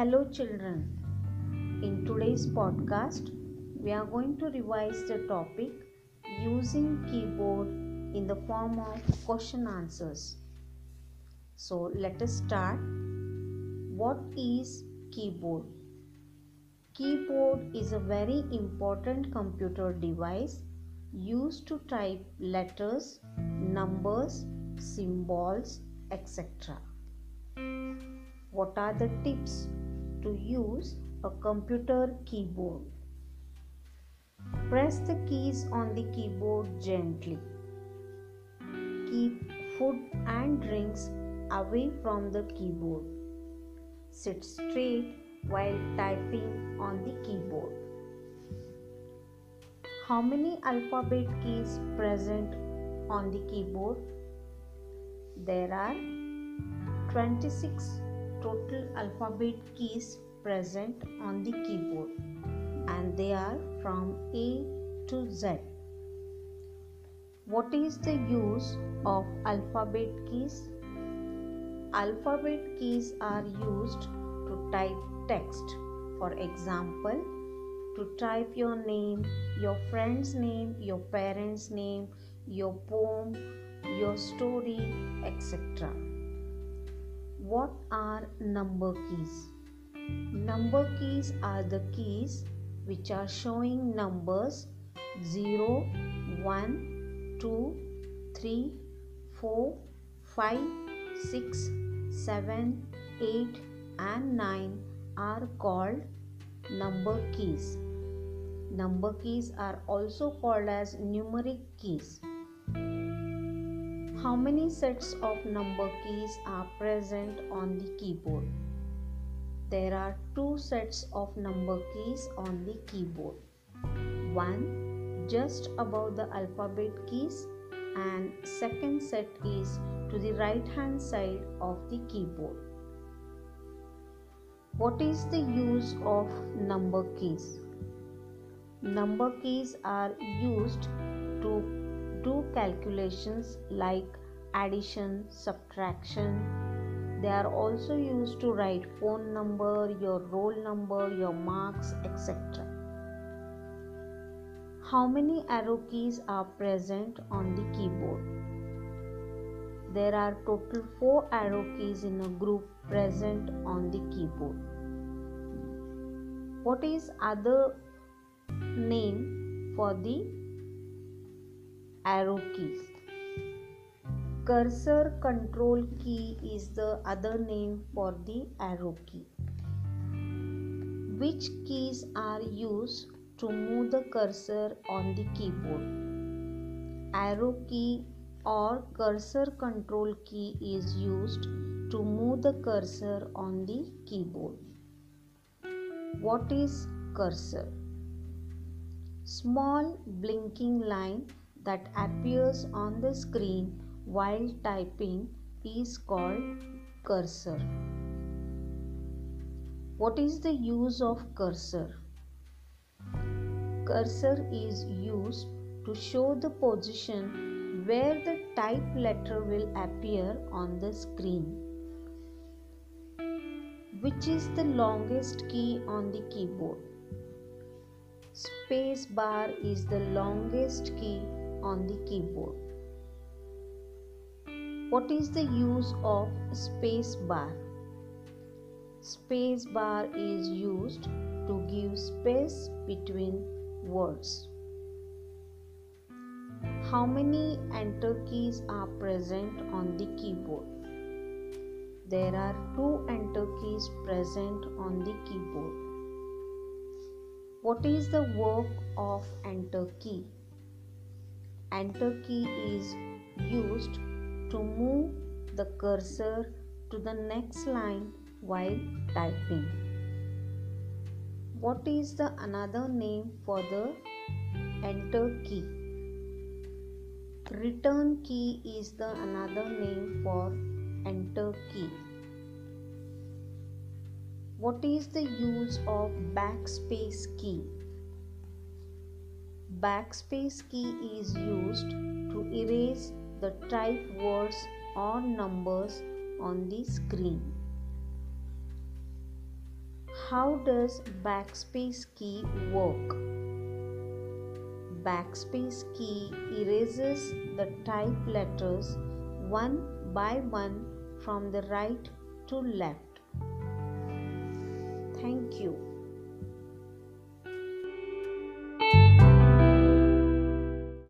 Hello, children. In today's podcast, we are going to revise the topic using keyboard in the form of question answers. So, let us start. What is keyboard? Keyboard is a very important computer device used to type letters, numbers, symbols, etc. What are the tips to use a computer keyboard? Press the keys on the keyboard gently. Keep food and drinks away from the keyboard. Sit straight while typing on the keyboard. How many alphabet keys present on the keyboard? There are 26 total alphabet keys present on the keyboard and they are from A to Z. What is the use of alphabet keys? Alphabet keys are used to type text. For example, to type your name, your friend's name, your parents' name, your poem, your story, etc. What are number keys? Number keys are the keys which are showing numbers 0, 1, 2, 3, 4, 5, 6, 7, 8 and 9 are called number keys. Number keys are also called as numeric keys. How many sets of number keys are present on the keyboard? There are two sets of number keys on the keyboard. One just above the alphabet keys and second set is to the right hand side of the keyboard. What is the use of number keys? Number keys are used to do calculations like addition, subtraction. They are also used to write phone number, your roll number, your marks, etc. How many arrow keys are present on the keyboard? There are total 4 arrow keys in a group present on the keyboard. What is other name for the arrow keys? Cursor control key is the other name for the arrow key. Which keys are used to move the cursor on the keyboard? Arrow key or cursor control key is used to move the cursor on the keyboard. What is cursor? Small blinking line that appears on the screen while typing is called cursor. What is the use of cursor? Cursor is used to show the position where the type letter will appear on the screen. Which is the longest key on the keyboard? Space bar is the longest key on the keyboard. What is the use of space bar? Space bar is used to give space between words. How many enter keys are present on the keyboard? There are two enter keys present on the keyboard. What is the work of enter key? Enter key is used to move the cursor to the next line while typing. What is the another name for the enter key? Return key is the another name for enter key. What is the use of backspace key? Backspace key is used to erase the typed words or numbers on the screen. How does backspace key work? Backspace key erases the type letters one by one from the right to left. Thank you.